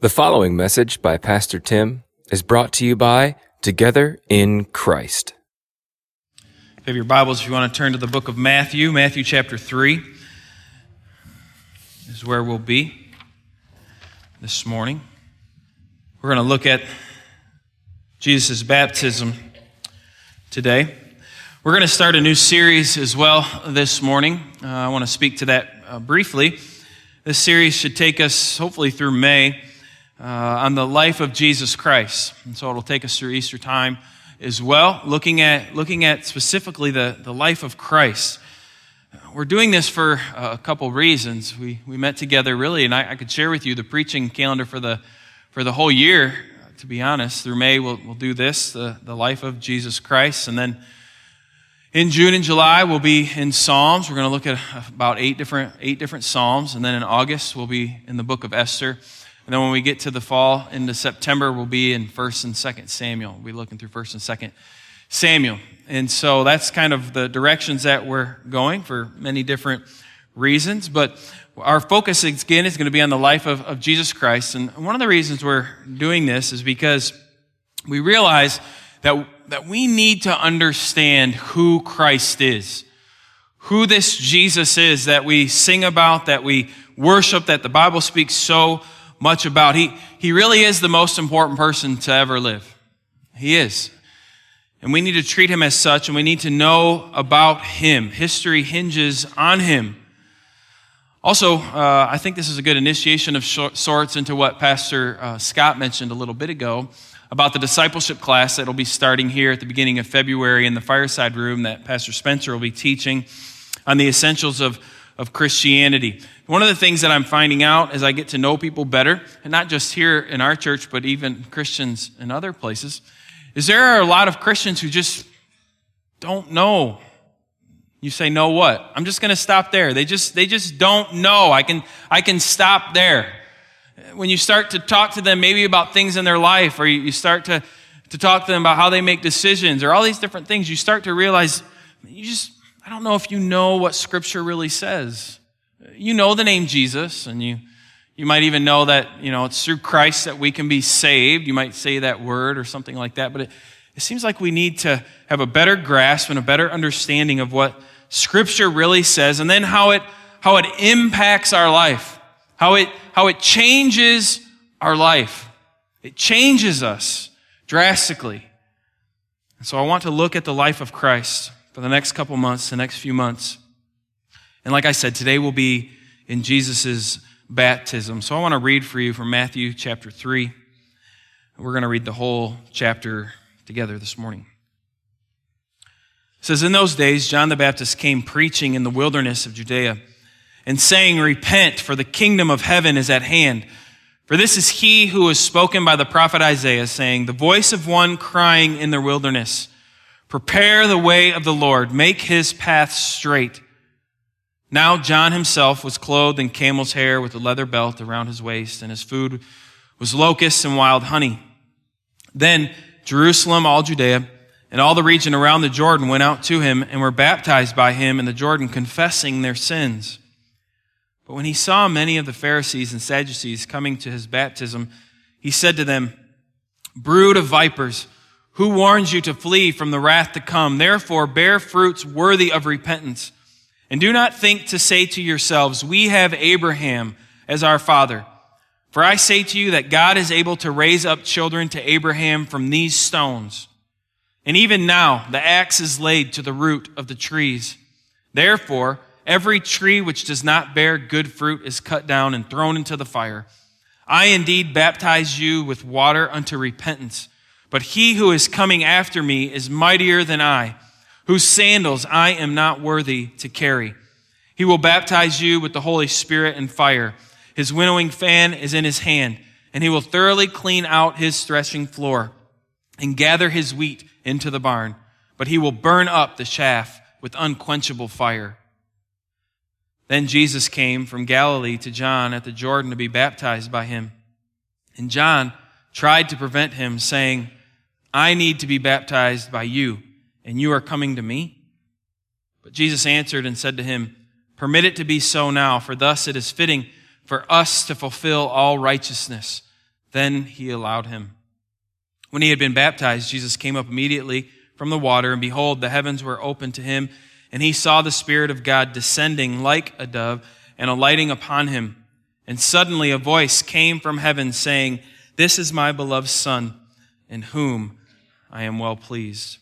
The following message by Pastor Tim is brought to you by Together in Christ. If you have your Bibles, if you want to turn to the book of Matthew, Matthew chapter 3 is where we'll be this morning. We're going to look at Jesus' baptism today. We're going to start a new series as well this morning. Uh, I want to speak to that uh, briefly. This series should take us hopefully through May uh, on the life of Jesus Christ. And so it'll take us through Easter time as well, looking at, looking at specifically the, the life of Christ. We're doing this for a couple reasons. We, we met together really, and I, I could share with you the preaching calendar for the, for the whole year, to be honest. Through May, we'll, we'll do this, the, the life of Jesus Christ. And then in June and July, we'll be in Psalms. We're going to look at about eight different, eight different Psalms. And then in August, we'll be in the book of Esther. And then when we get to the fall into September, we'll be in 1st and 2nd Samuel. We'll be looking through 1st and 2nd Samuel. And so that's kind of the directions that we're going for many different reasons. But our focus again is going to be on the life of, of Jesus Christ. And one of the reasons we're doing this is because we realize that, that we need to understand who Christ is. Who this Jesus is that we sing about, that we worship, that the Bible speaks so much about. He, he really is the most important person to ever live. He is. And we need to treat him as such, and we need to know about him. History hinges on him. Also, uh, I think this is a good initiation of sorts into what Pastor uh, Scott mentioned a little bit ago about the discipleship class that will be starting here at the beginning of February in the fireside room that Pastor Spencer will be teaching on the essentials of, of Christianity. One of the things that I'm finding out as I get to know people better, and not just here in our church, but even Christians in other places, is there are a lot of Christians who just don't know. You say, know what? I'm just going to stop there. They just, they just don't know. I can, I can stop there. When you start to talk to them maybe about things in their life, or you start to, to talk to them about how they make decisions, or all these different things, you start to realize, you just, I don't know if you know what scripture really says you know the name Jesus, and you, you might even know that, you know, it's through Christ that we can be saved. You might say that word or something like that, but it, it seems like we need to have a better grasp and a better understanding of what Scripture really says, and then how it, how it impacts our life, how it, how it changes our life. It changes us drastically. And so I want to look at the life of Christ for the next couple months, the next few months. And like I said, today will be in Jesus' baptism. So I want to read for you from Matthew chapter 3. We're going to read the whole chapter together this morning. It says, In those days, John the Baptist came preaching in the wilderness of Judea and saying, Repent, for the kingdom of heaven is at hand. For this is he who was spoken by the prophet Isaiah, saying, The voice of one crying in the wilderness, Prepare the way of the Lord, make his path straight. Now John himself was clothed in camel's hair with a leather belt around his waist, and his food was locusts and wild honey. Then Jerusalem, all Judea, and all the region around the Jordan went out to him and were baptized by him in the Jordan, confessing their sins. But when he saw many of the Pharisees and Sadducees coming to his baptism, he said to them, Brood of vipers, who warns you to flee from the wrath to come? Therefore bear fruits worthy of repentance. And do not think to say to yourselves, We have Abraham as our father. For I say to you that God is able to raise up children to Abraham from these stones. And even now, the axe is laid to the root of the trees. Therefore, every tree which does not bear good fruit is cut down and thrown into the fire. I indeed baptize you with water unto repentance, but he who is coming after me is mightier than I whose sandals I am not worthy to carry. He will baptize you with the Holy Spirit and fire. His winnowing fan is in his hand, and he will thoroughly clean out his threshing floor and gather his wheat into the barn, but he will burn up the chaff with unquenchable fire. Then Jesus came from Galilee to John at the Jordan to be baptized by him. And John tried to prevent him, saying, I need to be baptized by you and you are coming to me? But Jesus answered and said to him, Permit it to be so now, for thus it is fitting for us to fulfill all righteousness. Then he allowed him. When he had been baptized, Jesus came up immediately from the water, and behold, the heavens were opened to him, and he saw the Spirit of God descending like a dove and alighting upon him. And suddenly a voice came from heaven saying, This is my beloved Son, in whom I am well pleased.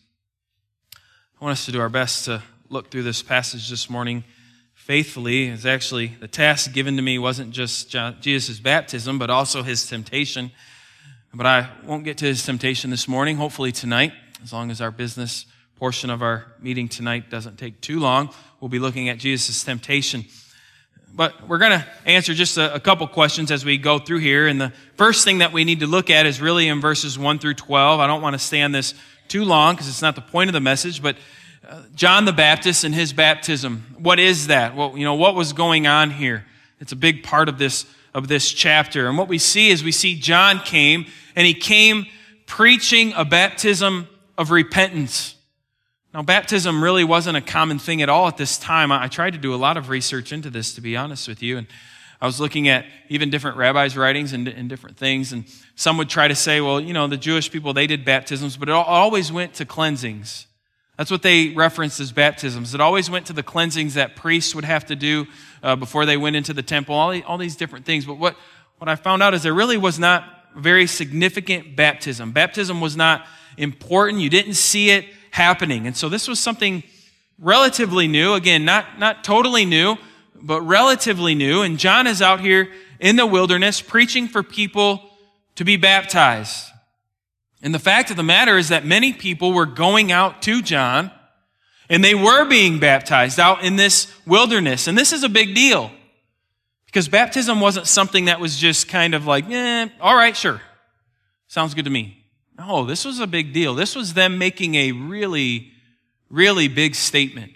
Want us to do our best to look through this passage this morning faithfully. It's actually the task given to me wasn't just Jesus' baptism, but also his temptation. But I won't get to his temptation this morning, hopefully tonight, as long as our business portion of our meeting tonight doesn't take too long. We'll be looking at Jesus' temptation. But we're going to answer just a, a, couple questions as we go through here. And the first thing that we need to look at is really in verses 1 through 12. I don't want to stay on this too long because it's not the point of the message, but uh, John the Baptist and his baptism. What is that? Well, you know, what was going on here? It's a big part of this, of this chapter. And what we see is we see John came and he came preaching a baptism of repentance. Now, baptism really wasn't a common thing at all at this time. I, tried to do a lot of research into this, to be honest with you. And I was looking at even different rabbis' writings and, and different things. And some would try to say, well, you know, the Jewish people, they did baptisms, but it always went to cleansings. That's what they referenced as baptisms. It always went to the cleansings that priests would have to do uh, before they went into the temple, all, all these different things. But what, what I found out is there really was not very significant baptism. Baptism was not important. You didn't see it happening. And so this was something relatively new. Again, not, not totally new, but relatively new. And John is out here in the wilderness preaching for people to be baptized. And the fact of the matter is that many people were going out to John and they were being baptized out in this wilderness. And this is a big deal because baptism wasn't something that was just kind of like, eh, all right, sure. Sounds good to me. No, this was a big deal. This was them making a really, really big statement.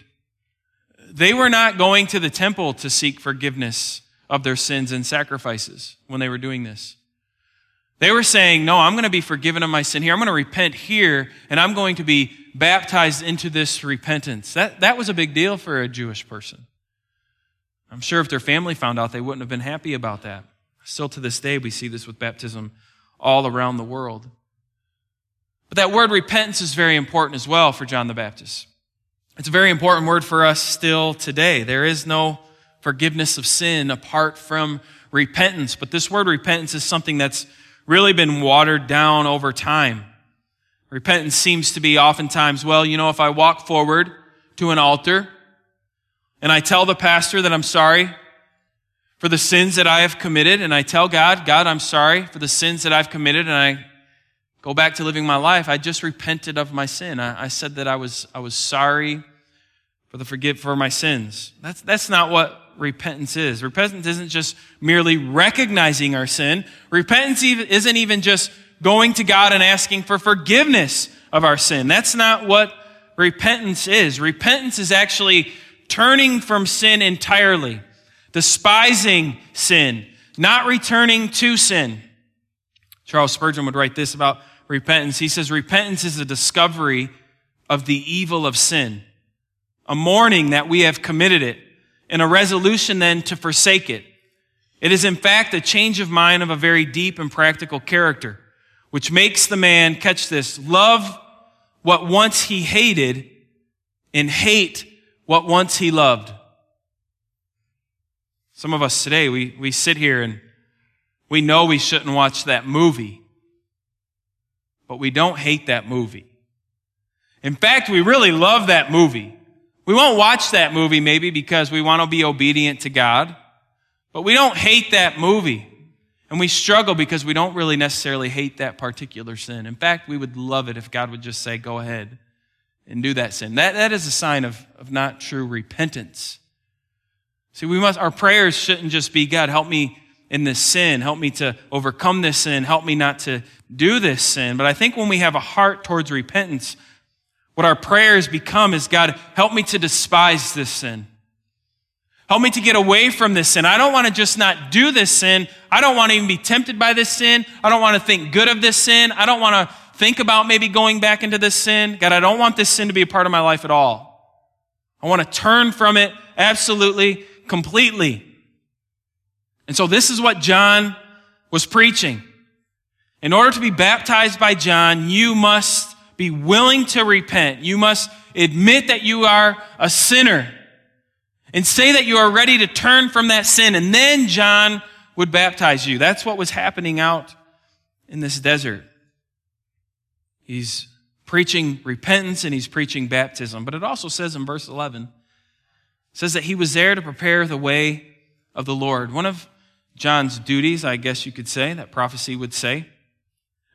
They were not going to the temple to seek forgiveness of their sins and sacrifices when they were doing this. They were saying, No, I'm going to be forgiven of my sin here. I'm going to repent here, and I'm going to be baptized into this repentance. That, that was a big deal for a Jewish person. I'm sure if their family found out, they wouldn't have been happy about that. Still to this day, we see this with baptism all around the world. But that word repentance is very important as well for John the Baptist. It's a very important word for us still today. There is no forgiveness of sin apart from repentance, but this word repentance is something that's really been watered down over time. Repentance seems to be oftentimes, well, you know, if I walk forward to an altar and I tell the pastor that I'm sorry for the sins that I have committed, and I tell God, God, I'm sorry for the sins that I've committed, and I go back to living my life, I just repented of my sin. I, I, said that I was, I was sorry for the forgive for my sins. That's, that's not what repentance is. Repentance isn't just merely recognizing our sin. Repentance isn't even just going to God and asking for forgiveness of our sin. That's not what repentance is. Repentance is actually turning from sin entirely, despising sin, not returning to sin. Charles Spurgeon would write this about repentance. He says, repentance is a discovery of the evil of sin, a mourning that we have committed it, and a resolution then to forsake it. It is in fact a change of mind of a very deep and practical character, which makes the man, catch this, love what once he hated and hate what once he loved. Some of us today, we, we sit here and we know we shouldn't watch that movie but we don't hate that movie. In fact, we really love that movie. We won't watch that movie maybe because we want to be obedient to God, but we don't hate that movie. And we struggle because we don't really necessarily hate that particular sin. In fact, we would love it if God would just say, go ahead and do that sin. That, that is a sign of, of not true repentance. See, we must, our prayers shouldn't just be, God, help me in this sin. Help me to overcome this sin. Help me not to do this sin. But I think when we have a heart towards repentance, what our prayers become is God, help me to despise this sin. Help me to get away from this sin. I don't want to just not do this sin. I don't want to even be tempted by this sin. I don't want to think good of this sin. I don't want to think about maybe going back into this sin. God, I don't want this sin to be a part of my life at all. I want to turn from it absolutely, completely. And so this is what John was preaching. In order to be baptized by John, you must be willing to repent. You must admit that you are a sinner and say that you are ready to turn from that sin. And then John would baptize you. That's what was happening out in this desert. He's preaching repentance and he's preaching baptism. But it also says in verse 11, says that he was there to prepare the way of the Lord. One of John's duties, I guess you could say, that prophecy would say,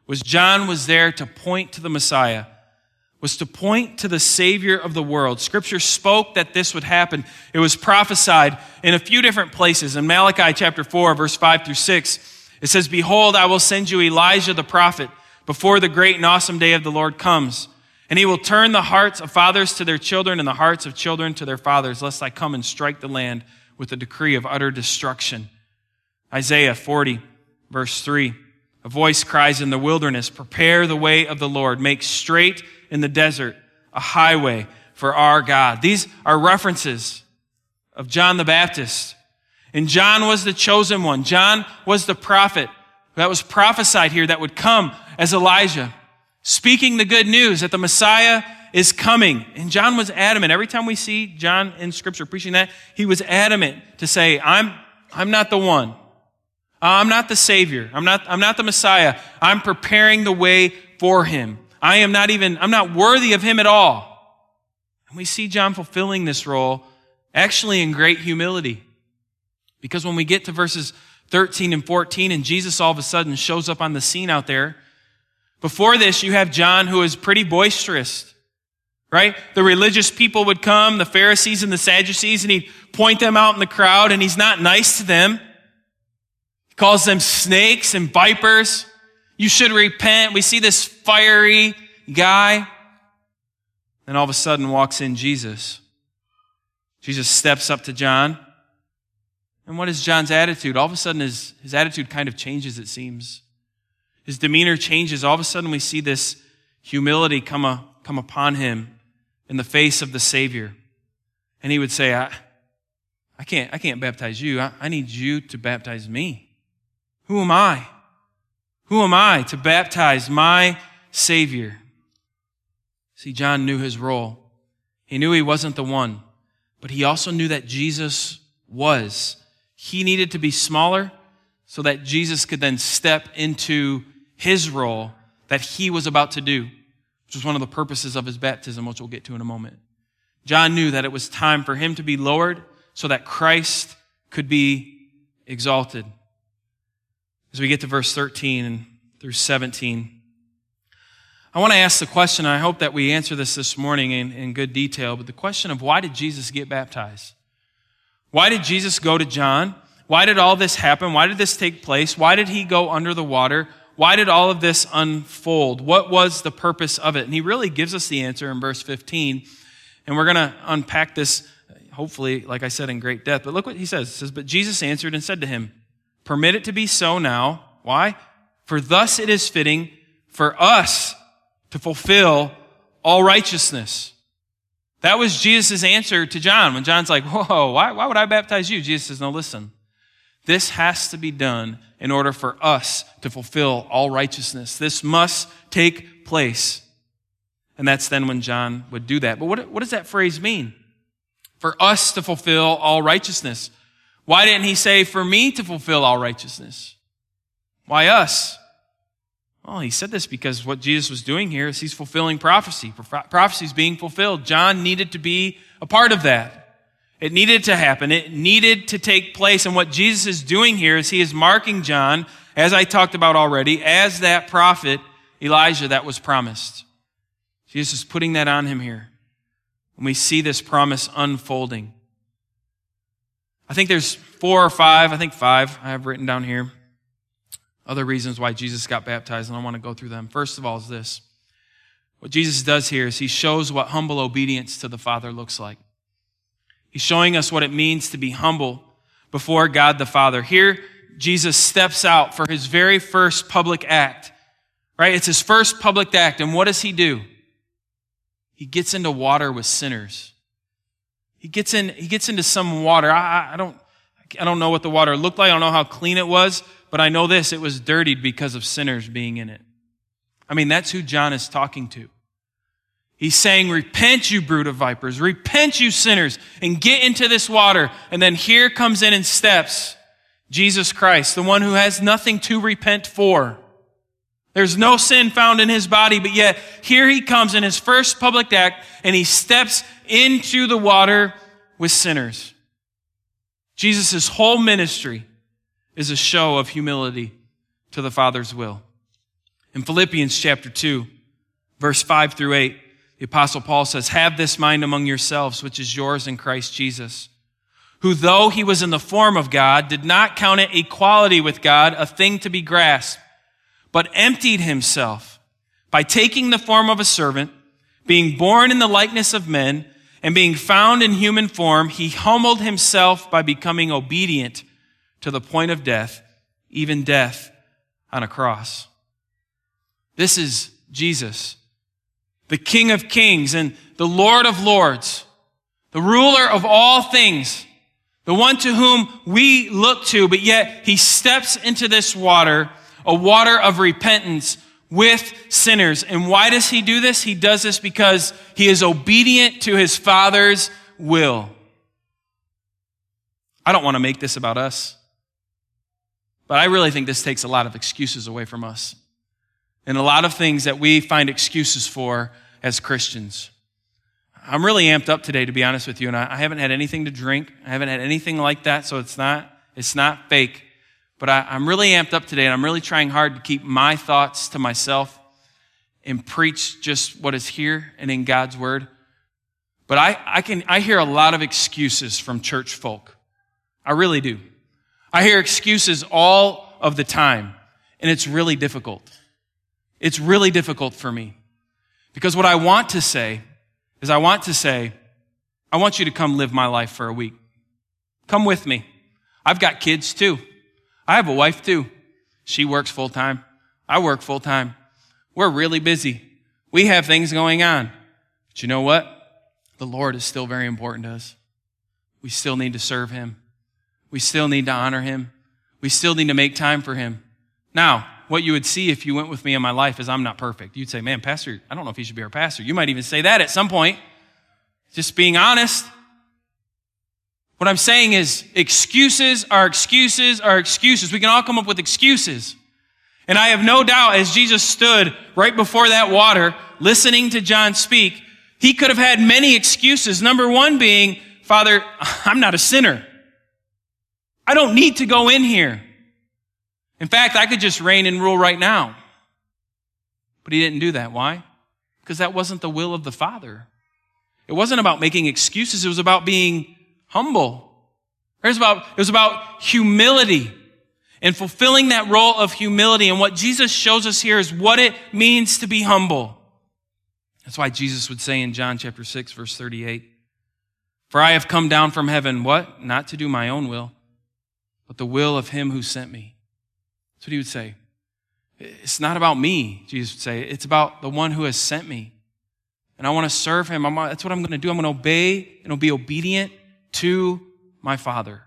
was John was there to point to the Messiah, was to point to the Savior of the world. Scripture spoke that this would happen. It was prophesied in a few different places. In Malachi chapter 4, verse 5 through 6, it says, Behold, I will send you Elijah the prophet before the great and awesome day of the Lord comes. And he will turn the hearts of fathers to their children and the hearts of children to their fathers, lest I come and strike the land with a decree of utter destruction. Isaiah 40, verse 3. A voice cries in the wilderness, prepare the way of the Lord, make straight in the desert a highway for our God. These are references of John the Baptist. And John was the chosen one. John was the prophet that was prophesied here that would come as Elijah, speaking the good news that the Messiah is coming. And John was adamant. Every time we see John in scripture preaching that, he was adamant to say, I'm, I'm not the one. I'm not the Savior. I'm not, I'm not the Messiah. I'm preparing the way for Him. I am not even, I'm not worthy of Him at all. And we see John fulfilling this role actually in great humility. Because when we get to verses 13 and 14 and Jesus all of a sudden shows up on the scene out there, before this, you have John who is pretty boisterous, right? The religious people would come, the Pharisees and the Sadducees, and he'd point them out in the crowd and he's not nice to them calls them snakes and vipers. You should repent. We see this fiery guy. Then all of a sudden walks in Jesus. Jesus steps up to John. And what is John's attitude? All of a sudden, his, his attitude kind of changes, it seems. His demeanor changes. All of a sudden, we see this humility come, a, come upon him in the face of the Savior. And he would say, I, I, can't, I can't baptize you. I, I need you to baptize me. Who am I? Who am I to baptize my Savior? See, John knew his role. He knew he wasn't the one, but he also knew that Jesus was. He needed to be smaller so that Jesus could then step into his role that he was about to do, which was one of the purposes of his baptism, which we'll get to in a moment. John knew that it was time for him to be lowered so that Christ could be exalted as we get to verse 13 and through 17. I want to ask the question, I hope that we answer this this morning in, in good detail, but the question of why did Jesus get baptized? Why did Jesus go to John? Why did all this happen? Why did this take place? Why did he go under the water? Why did all of this unfold? What was the purpose of it? And he really gives us the answer in verse 15. And we're going to unpack this, hopefully, like I said, in great depth. But look what he says. It says, But Jesus answered and said to him, Permit it to be so now. Why? For thus it is fitting for us to fulfill all righteousness. That was Jesus' answer to John. When John's like, whoa, why, why would I baptize you? Jesus says, no, listen. This has to be done in order for us to fulfill all righteousness. This must take place. And that's then when John would do that. But what, what does that phrase mean? For us to fulfill all righteousness. Why didn't he say, for me to fulfill all righteousness? Why us? Well, he said this because what Jesus was doing here is he's fulfilling prophecy. Prophecy is being fulfilled. John needed to be a part of that. It needed to happen. It needed to take place. And what Jesus is doing here is he is marking John, as I talked about already, as that prophet Elijah that was promised. Jesus is putting that on him here. And we see this promise unfolding. I think there's four or five, I think five I have written down here. Other reasons why Jesus got baptized, and I want to go through them. First of all, is this. What Jesus does here is he shows what humble obedience to the Father looks like. He's showing us what it means to be humble before God the Father. Here, Jesus steps out for his very first public act, right? It's his first public act. And what does he do? He gets into water with sinners. He gets in, he gets into some water. I, I don't, I don't know what the water looked like. I don't know how clean it was, but I know this, it was dirtied because of sinners being in it. I mean, that's who John is talking to. He's saying, repent, you brood of vipers, repent, you sinners, and get into this water. And then here comes in and steps Jesus Christ, the one who has nothing to repent for. There's no sin found in his body, but yet here he comes in his first public act and he steps into the water with sinners. Jesus' whole ministry is a show of humility to the Father's will. In Philippians chapter 2, verse 5 through 8, the apostle Paul says, Have this mind among yourselves, which is yours in Christ Jesus, who though he was in the form of God, did not count it equality with God a thing to be grasped but emptied himself by taking the form of a servant, being born in the likeness of men, and being found in human form, he humbled himself by becoming obedient to the point of death, even death on a cross. This is Jesus, the King of kings and the Lord of lords, the ruler of all things, the one to whom we look to, but yet he steps into this water a water of repentance with sinners. And why does he do this? He does this because he is obedient to his Father's will. I don't want to make this about us, but I really think this takes a lot of excuses away from us and a lot of things that we find excuses for as Christians. I'm really amped up today, to be honest with you, and I haven't had anything to drink. I haven't had anything like that, so it's not, it's not fake. But I, am really amped up today and I'm really trying hard to keep my thoughts to myself and preach just what is here and in God's word. But I, I can, I hear a lot of excuses from church folk. I really do. I hear excuses all of the time and it's really difficult. It's really difficult for me because what I want to say is I want to say, I want you to come live my life for a week. Come with me. I've got kids too. I have a wife too. She works full time. I work full time. We're really busy. We have things going on. But you know what? The Lord is still very important to us. We still need to serve Him. We still need to honor Him. We still need to make time for Him. Now, what you would see if you went with me in my life is I'm not perfect. You'd say, man, Pastor, I don't know if he should be our pastor. You might even say that at some point. Just being honest. What I'm saying is excuses are excuses are excuses. We can all come up with excuses. And I have no doubt as Jesus stood right before that water, listening to John speak, he could have had many excuses. Number one being, Father, I'm not a sinner. I don't need to go in here. In fact, I could just reign and rule right now. But he didn't do that. Why? Because that wasn't the will of the Father. It wasn't about making excuses. It was about being humble. It was about, it was about humility and fulfilling that role of humility. And what Jesus shows us here is what it means to be humble. That's why Jesus would say in John chapter 6, verse 38, For I have come down from heaven, what? Not to do my own will, but the will of him who sent me. That's what he would say. It's not about me, Jesus would say. It's about the one who has sent me. And I want to serve him. I'm, that's what I'm going to do. I'm going to obey and I'll be obedient to my Father.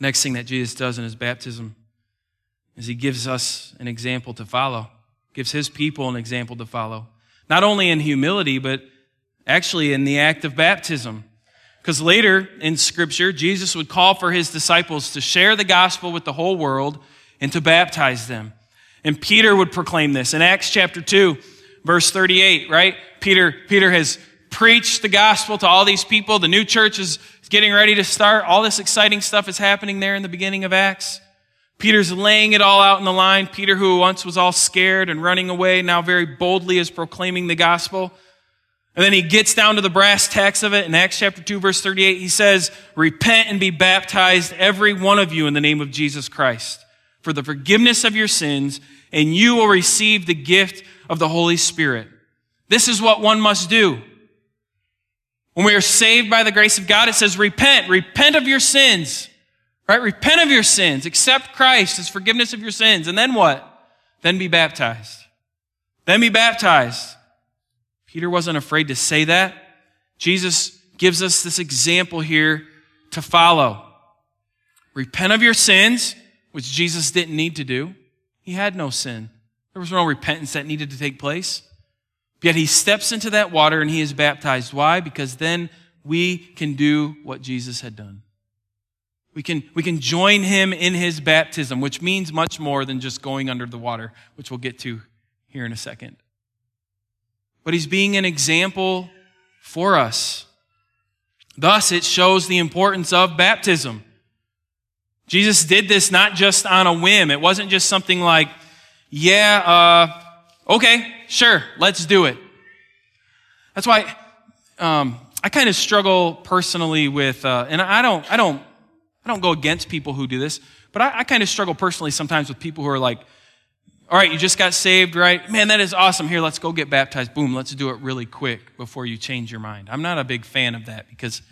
Next thing that Jesus does in his baptism is he gives us an example to follow, gives his people an example to follow. Not only in humility, but actually in the act of baptism. Because later in Scripture, Jesus would call for his disciples to share the gospel with the whole world and to baptize them. And Peter would proclaim this in Acts chapter 2, verse 38, right? Peter, Peter has preach the gospel to all these people. The new church is getting ready to start. All this exciting stuff is happening there in the beginning of Acts. Peter's laying it all out in the line. Peter, who once was all scared and running away, now very boldly is proclaiming the gospel. And then he gets down to the brass tacks of it in Acts chapter 2, verse 38. He says, Repent and be baptized, every one of you, in the name of Jesus Christ, for the forgiveness of your sins, and you will receive the gift of the Holy Spirit. This is what one must do. When we are saved by the grace of God, it says, repent, repent of your sins, right? Repent of your sins, accept Christ as forgiveness of your sins. And then what? Then be baptized. Then be baptized. Peter wasn't afraid to say that. Jesus gives us this example here to follow. Repent of your sins, which Jesus didn't need to do. He had no sin. There was no repentance that needed to take place. Yet he steps into that water and he is baptized. Why? Because then we can do what Jesus had done. We can, we can join him in his baptism, which means much more than just going under the water, which we'll get to here in a second. But he's being an example for us. Thus, it shows the importance of baptism. Jesus did this not just on a whim. It wasn't just something like, yeah, uh, okay, sure, let's do it. That's why um, I kind of struggle personally with, uh, and I don't, I don't, I don't go against people who do this, but I, I kind of struggle personally sometimes with people who are like, all right, you just got saved, right? Man, that is awesome. Here, let's go get baptized. Boom, let's do it really quick before you change your mind. I'm not a big fan of that because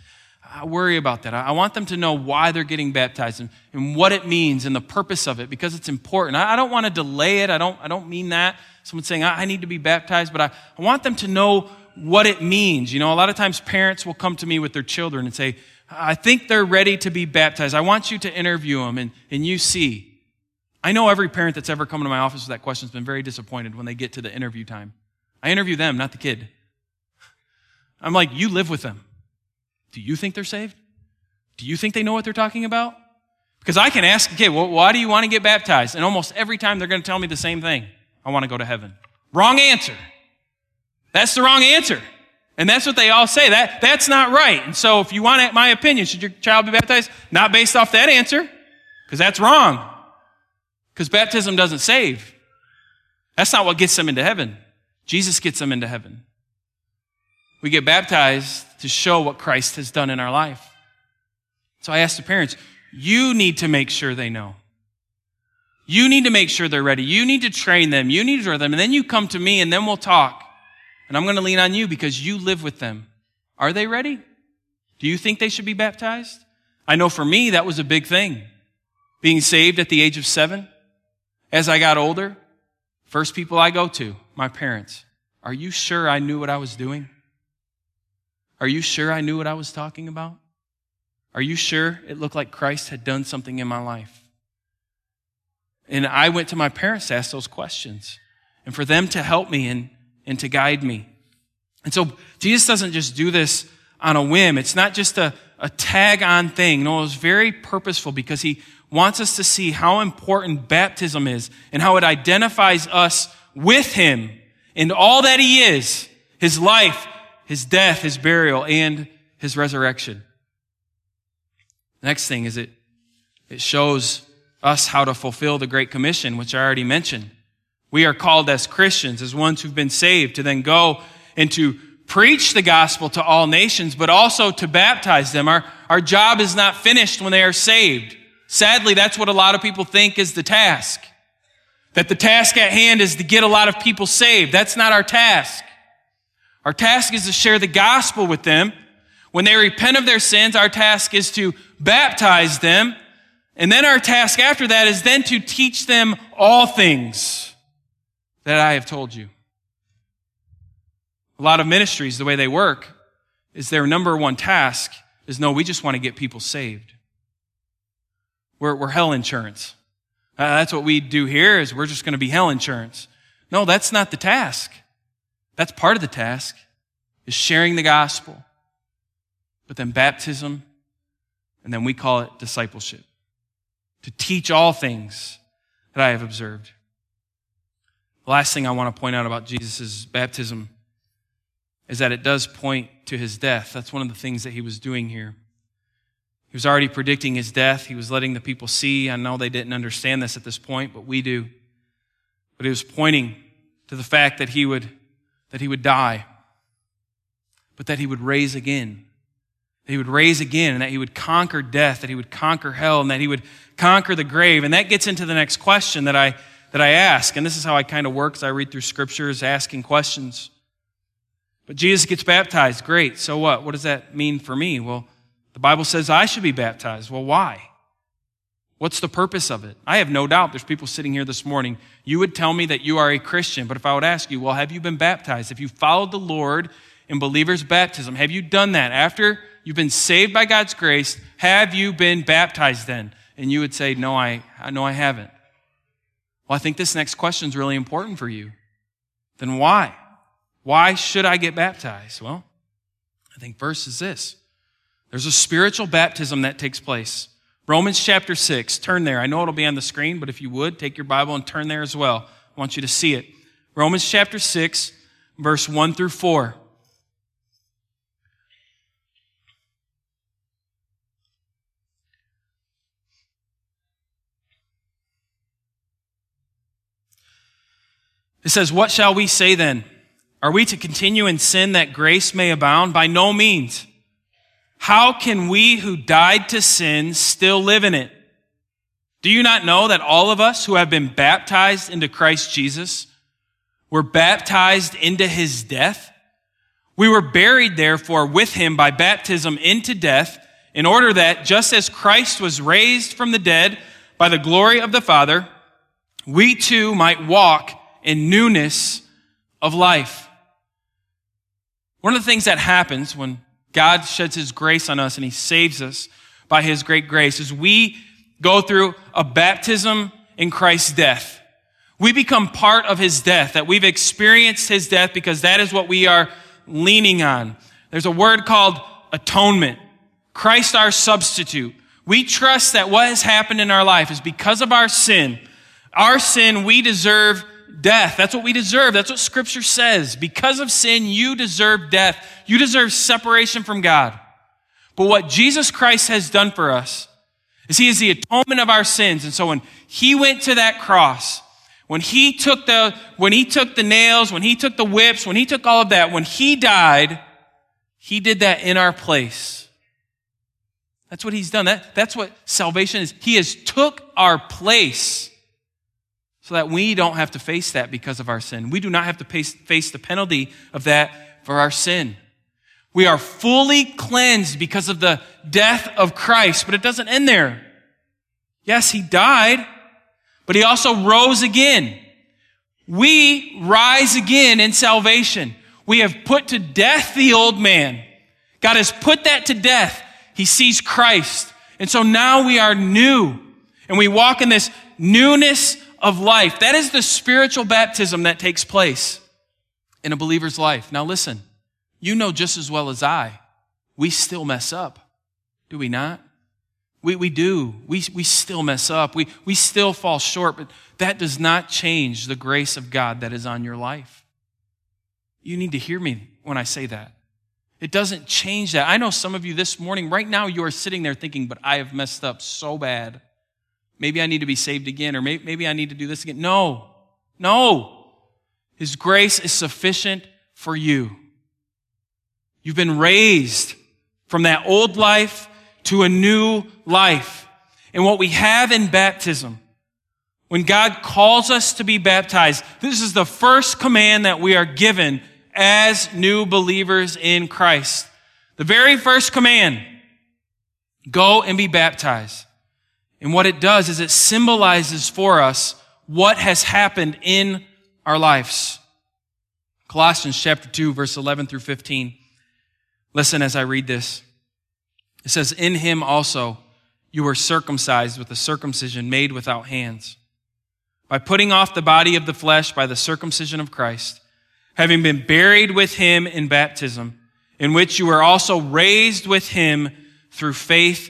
I worry about that. I want them to know why they're getting baptized and, and what it means and the purpose of it because it's important. I, I don't want to delay it. I don't, I don't mean that. Someone saying, I, need to be baptized, but I, I want them to know what it means. You know, a lot of times parents will come to me with their children and say, I think they're ready to be baptized. I want you to interview them and, and you see. I know every parent that's ever come to my office with that question has been very disappointed when they get to the interview time. I interview them, not the kid. I'm like, you live with them. Do you think they're saved? Do you think they know what they're talking about? Because I can ask a kid, well, why do you want to get baptized? And almost every time they're going to tell me the same thing. I want to go to heaven. Wrong answer. That's the wrong answer. And that's what they all say. That, that's not right. And so if you want my opinion, should your child be baptized? Not based off that answer, because that's wrong. Because baptism doesn't save. That's not what gets them into heaven. Jesus gets them into heaven. We get baptized to show what Christ has done in our life. So I ask the parents, you need to make sure they know. You need to make sure they're ready. You need to train them. You need to draw them. And then you come to me and then we'll talk. And I'm going to lean on you because you live with them. Are they ready? Do you think they should be baptized? I know for me, that was a big thing. Being saved at the age of seven. As I got older, first people I go to, my parents. Are you sure I knew what I was doing? Are you sure I knew what I was talking about? Are you sure it looked like Christ had done something in my life? And I went to my parents to ask those questions and for them to help me and, and to guide me. And so Jesus doesn't just do this on a whim. It's not just a, a tag on thing. No, it was very purposeful because he wants us to see how important baptism is and how it identifies us with him and all that he is his life, his death, his burial, and his resurrection. next thing is it, it shows us how to fulfill the Great Commission, which I already mentioned. We are called as Christians, as ones who've been saved, to then go and to preach the gospel to all nations, but also to baptize them. Our, our job is not finished when they are saved. Sadly, that's what a lot of people think is the task. That the task at hand is to get a lot of people saved. That's not our task. Our task is to share the gospel with them. When they repent of their sins, our task is to baptize them. And then our task after that is then to teach them all things that I have told you. A lot of ministries, the way they work, is their number one task is no, we just want to get people saved. We're, we're hell insurance. Uh, that's what we do here is we're just going to be hell insurance. No, that's not the task. That's part of the task is sharing the gospel. But then baptism, and then we call it discipleship. To teach all things that I have observed. The last thing I want to point out about Jesus' baptism is that it does point to his death. That's one of the things that he was doing here. He was already predicting his death. He was letting the people see. I know they didn't understand this at this point, but we do. But he was pointing to the fact that he would, that he would die, but that he would raise again. That he would raise again and that he would conquer death, that he would conquer hell, and that he would conquer the grave. And that gets into the next question that I, that I ask. And this is how I kind of work as I read through scriptures, asking questions. But Jesus gets baptized. Great. So what? What does that mean for me? Well, the Bible says I should be baptized. Well, why? What's the purpose of it? I have no doubt there's people sitting here this morning. You would tell me that you are a Christian, but if I would ask you, well, have you been baptized? Have you followed the Lord in believer's baptism? Have you done that? After you've been saved by God's grace, have you been baptized then? And you would say, No, I, no, I haven't. Well, I think this next question is really important for you. Then why? Why should I get baptized? Well, I think first is this. There's a spiritual baptism that takes place. Romans chapter 6. Turn there. I know it'll be on the screen, but if you would, take your Bible and turn there as well. I want you to see it. Romans chapter 6, verse 1 through 4. It says, What shall we say then? Are we to continue in sin that grace may abound? By no means. How can we who died to sin still live in it? Do you not know that all of us who have been baptized into Christ Jesus were baptized into his death? We were buried therefore with him by baptism into death in order that just as Christ was raised from the dead by the glory of the Father, we too might walk in newness of life. One of the things that happens when God sheds his grace on us and he saves us by his great grace is we go through a baptism in Christ's death. We become part of his death, that we've experienced his death because that is what we are leaning on. There's a word called atonement. Christ our substitute. We trust that what has happened in our life is because of our sin. Our sin, we deserve death. That's what we deserve. That's what scripture says. Because of sin, you deserve death. You deserve separation from God. But what Jesus Christ has done for us is he is the atonement of our sins. And so when he went to that cross, when he took the, when he took the nails, when he took the whips, when he took all of that, when he died, he did that in our place. That's what he's done. That, that's what salvation is. He has took our place so that we don't have to face that because of our sin. We do not have to face the penalty of that for our sin. We are fully cleansed because of the death of Christ, but it doesn't end there. Yes, he died, but he also rose again. We rise again in salvation. We have put to death the old man. God has put that to death. He sees Christ. And so now we are new and we walk in this newness of life. That is the spiritual baptism that takes place in a believer's life. Now listen, you know just as well as I, we still mess up. Do we not? We, we do. We, we still mess up. We, we still fall short, but that does not change the grace of God that is on your life. You need to hear me when I say that. It doesn't change that. I know some of you this morning, right now, you are sitting there thinking, but I have messed up so bad. Maybe I need to be saved again, or maybe, maybe I need to do this again. No, no. His grace is sufficient for you. You've been raised from that old life to a new life. And what we have in baptism, when God calls us to be baptized, this is the first command that we are given as new believers in Christ. The very first command, go and be baptized. And what it does is it symbolizes for us what has happened in our lives. Colossians chapter 2, verse 11 through 15. Listen as I read this. It says, In him also you were circumcised with a circumcision made without hands, by putting off the body of the flesh by the circumcision of Christ, having been buried with him in baptism, in which you were also raised with him through faith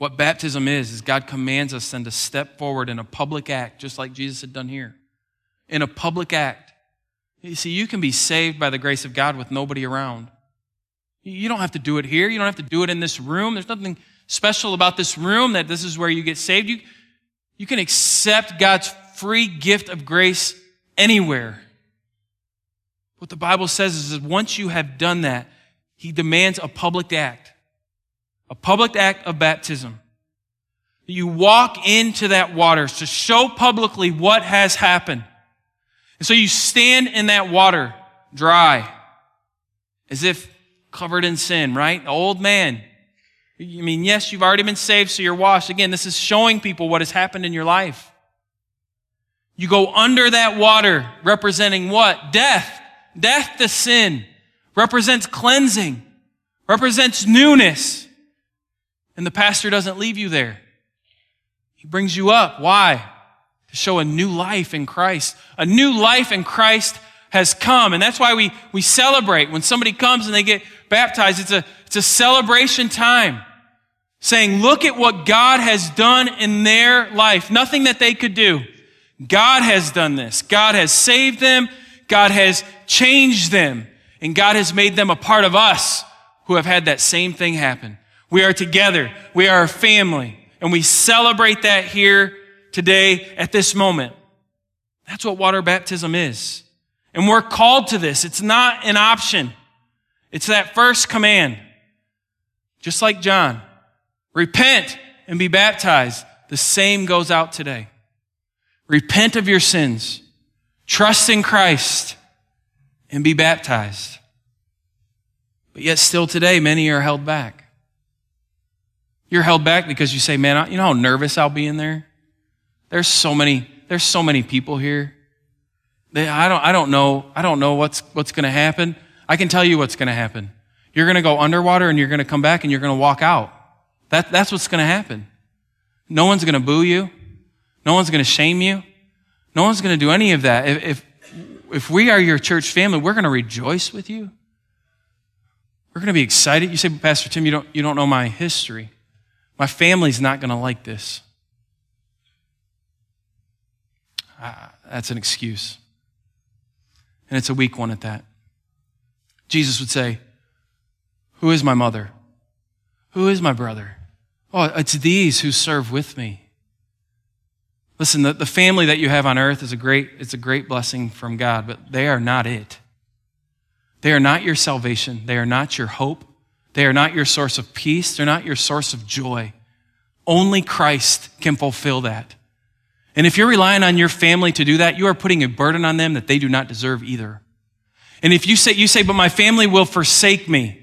What baptism is, is God commands us then to step forward in a public act, just like Jesus had done here. In a public act. You see, you can be saved by the grace of God with nobody around. You don't have to do it here. You don't have to do it in this room. There's nothing special about this room that this is where you get saved. You, you can accept God's free gift of grace anywhere. What the Bible says is that once you have done that, He demands a public act a public act of baptism. you walk into that water to show publicly what has happened. And so you stand in that water dry, as if covered in sin, right? old man. I mean, yes, you've already been saved, so you're washed. Again, this is showing people what has happened in your life. You go under that water, representing what? Death. Death to sin. Represents cleansing. Represents newness. And the pastor doesn't leave you there. He brings you up. Why? To show a new life in Christ. A new life in Christ has come. And that's why we, we celebrate when somebody comes and they get baptized. It's a, it's a celebration time saying, look at what God has done in their life. Nothing that they could do. God has done this. God has saved them. God has changed them. And God has made them a part of us who have had that same thing happen. We are together. We are a family. And we celebrate that here today at this moment. That's what water baptism is. And we're called to this. It's not an option. It's that first command. Just like John. Repent and be baptized. The same goes out today. Repent of your sins. Trust in Christ and be baptized. But yet still today, many are held back. You're held back because you say, man, you know how nervous I'll be in there? There's so many, there's so many people here. They, I don't, I don't know, I don't know what's, what's going to happen. I can tell you what's going to happen. You're going to go underwater and you're going to come back and you're going to walk out. That, that's what's going to happen. No one's going to boo you. No one's going to shame you. No one's going to do any of that. If, if, if we are your church family, we're going to rejoice with you. We're going to be excited. You say, Pastor Tim, you don't, you don't know my history. My family's not going to like this. That's an excuse. And it's a weak one at that. Jesus would say, Who is my mother? Who is my brother? Oh, it's these who serve with me. Listen, the, the family that you have on earth is a great, it's a great blessing from God, but they are not it. They are not your salvation. They are not your hope. They are not your source of peace. They're not your source of joy. Only Christ can fulfill that. And if you're relying on your family to do that, you are putting a burden on them that they do not deserve either. And if you say, you say, but my family will forsake me,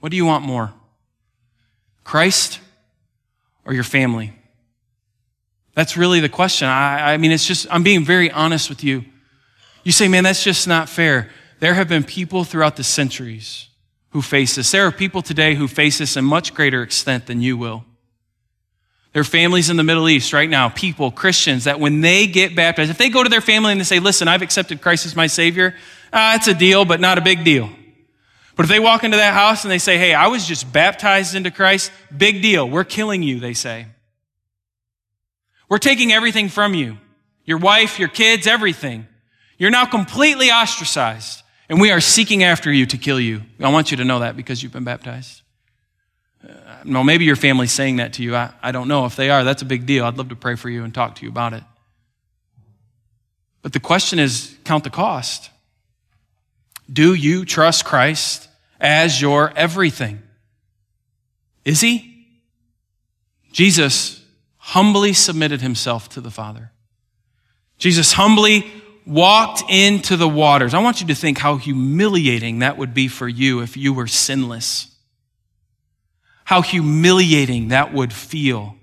what do you want more? Christ or your family? That's really the question. I, I mean, it's just, I'm being very honest with you. You say, man, that's just not fair. There have been people throughout the centuries who face this. There are people today who face this in much greater extent than you will. There are families in the Middle East right now, people, Christians, that when they get baptized, if they go to their family and they say, listen, I've accepted Christ as my Savior, uh, it's a deal, but not a big deal. But if they walk into that house and they say, hey, I was just baptized into Christ, big deal. We're killing you, they say. We're taking everything from you your wife, your kids, everything. You're now completely ostracized, and we are seeking after you to kill you. I want you to know that because you've been baptized. Uh, no, maybe your family's saying that to you. I, I don't know. If they are, that's a big deal. I'd love to pray for you and talk to you about it. But the question is count the cost. Do you trust Christ as your everything? Is he? Jesus humbly submitted himself to the Father. Jesus humbly walked into the waters. I want you to think how humiliating that would be for you if you were sinless. How humiliating that would feel.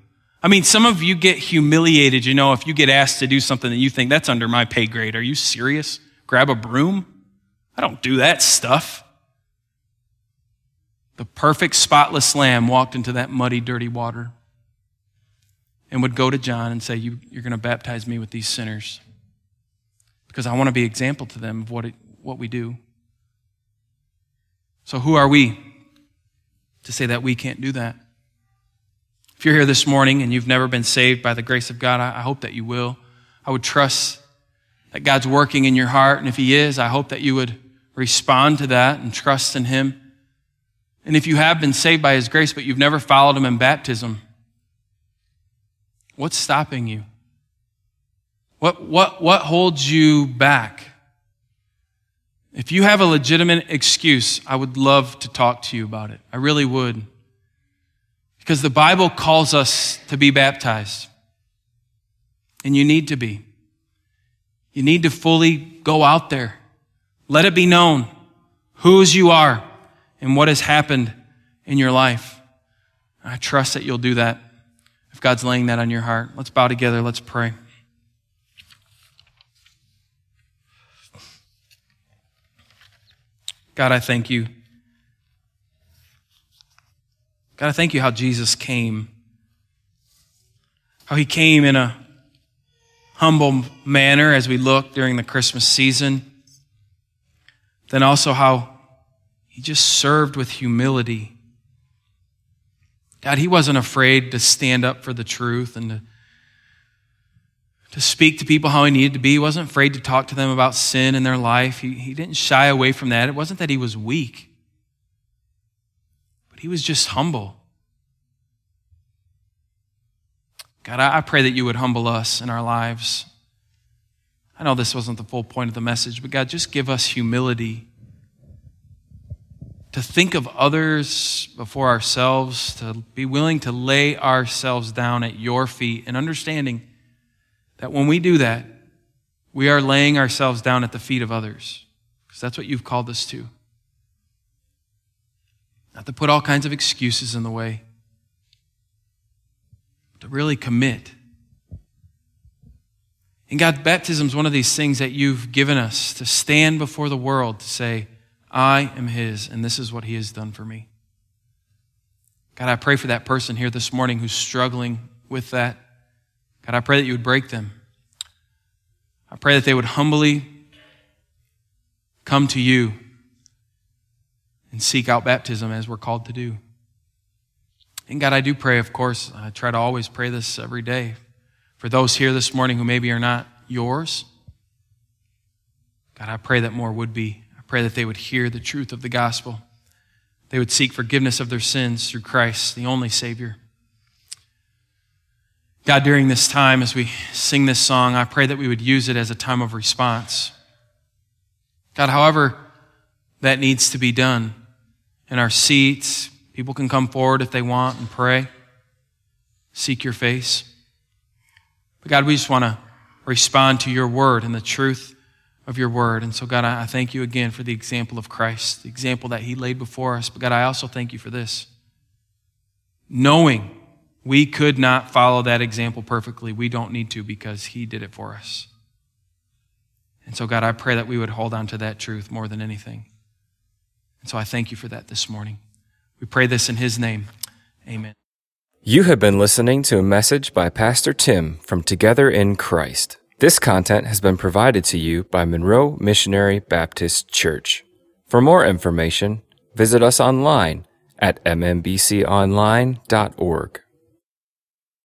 I mean, some of you get humiliated, you know, if you get asked to do something that you think that's under my pay grade. Are you serious? Grab a broom? I don't do that stuff. The perfect spotless lamb walked into that muddy, dirty water and would go to John and say, you, are going to baptize me with these sinners because I want to be example to them of what, it, what we do. So, who are we to say that we can't do that? If you're here this morning and you've never been saved by the grace of God, I, I hope that you will. I would trust that God's working in your heart. And if He is, I hope that you would respond to that and trust in Him. And if you have been saved by His grace, but you've never followed Him in baptism, What's stopping you? What, what, what holds you back? If you have a legitimate excuse, I would love to talk to you about it. I really would. Because the Bible calls us to be baptized. And you need to be. You need to fully go out there. Let it be known whose you are and what has happened in your life. I trust that you'll do that if God's laying that on your heart. Let's bow together. Let's pray. God, I thank you. God, I thank you how Jesus came. How he came in a humble manner as we look during the Christmas season. Then also how he just served with humility. God, he wasn't afraid to stand up for the truth and to, to speak to people how he needed to be. He wasn't afraid to talk to them about sin in their life. He, he didn't shy away from that. It wasn't that he was weak, but he was just humble. God, I, I pray that you would humble us in our lives. I know this wasn't the full point of the message, but God, just give us humility to think of others before ourselves, to be willing to lay ourselves down at your feet, and understanding that when we do that, we are laying ourselves down at the feet of others, because that's what you've called us to. Not to put all kinds of excuses in the way, but to really commit. And God, baptism is one of these things that you've given us to stand before the world to say, I am His, and this is what He has done for me. God, I pray for that person here this morning who's struggling with that. God, I pray that you would break them. I pray that they would humbly come to you and seek out baptism as we're called to do. And God, I do pray, of course, I try to always pray this every day for those here this morning who maybe are not yours. God, I pray that more would be I pray that they would hear the truth of the gospel. They would seek forgiveness of their sins through Christ, the only Savior. God, during this time, as we sing this song, I pray that we would use it as a time of response. God, however that needs to be done, in our seats, people can come forward if they want and pray, seek your face. But God, we just want to respond to your word and the truth of your word. And so, God, I thank you again for the example of Christ, the example that he laid before us. But, God, I also thank you for this. Knowing we could not follow that example perfectly, we don't need to because he did it for us. And so, God, I pray that we would hold on to that truth more than anything. And so I thank you for that this morning. We pray this in his name. Amen. You have been listening to a message by Pastor Tim from Together in Christ. This content has been provided to you by Monroe Missionary Baptist Church. For more information, visit us online at mmbconline.org.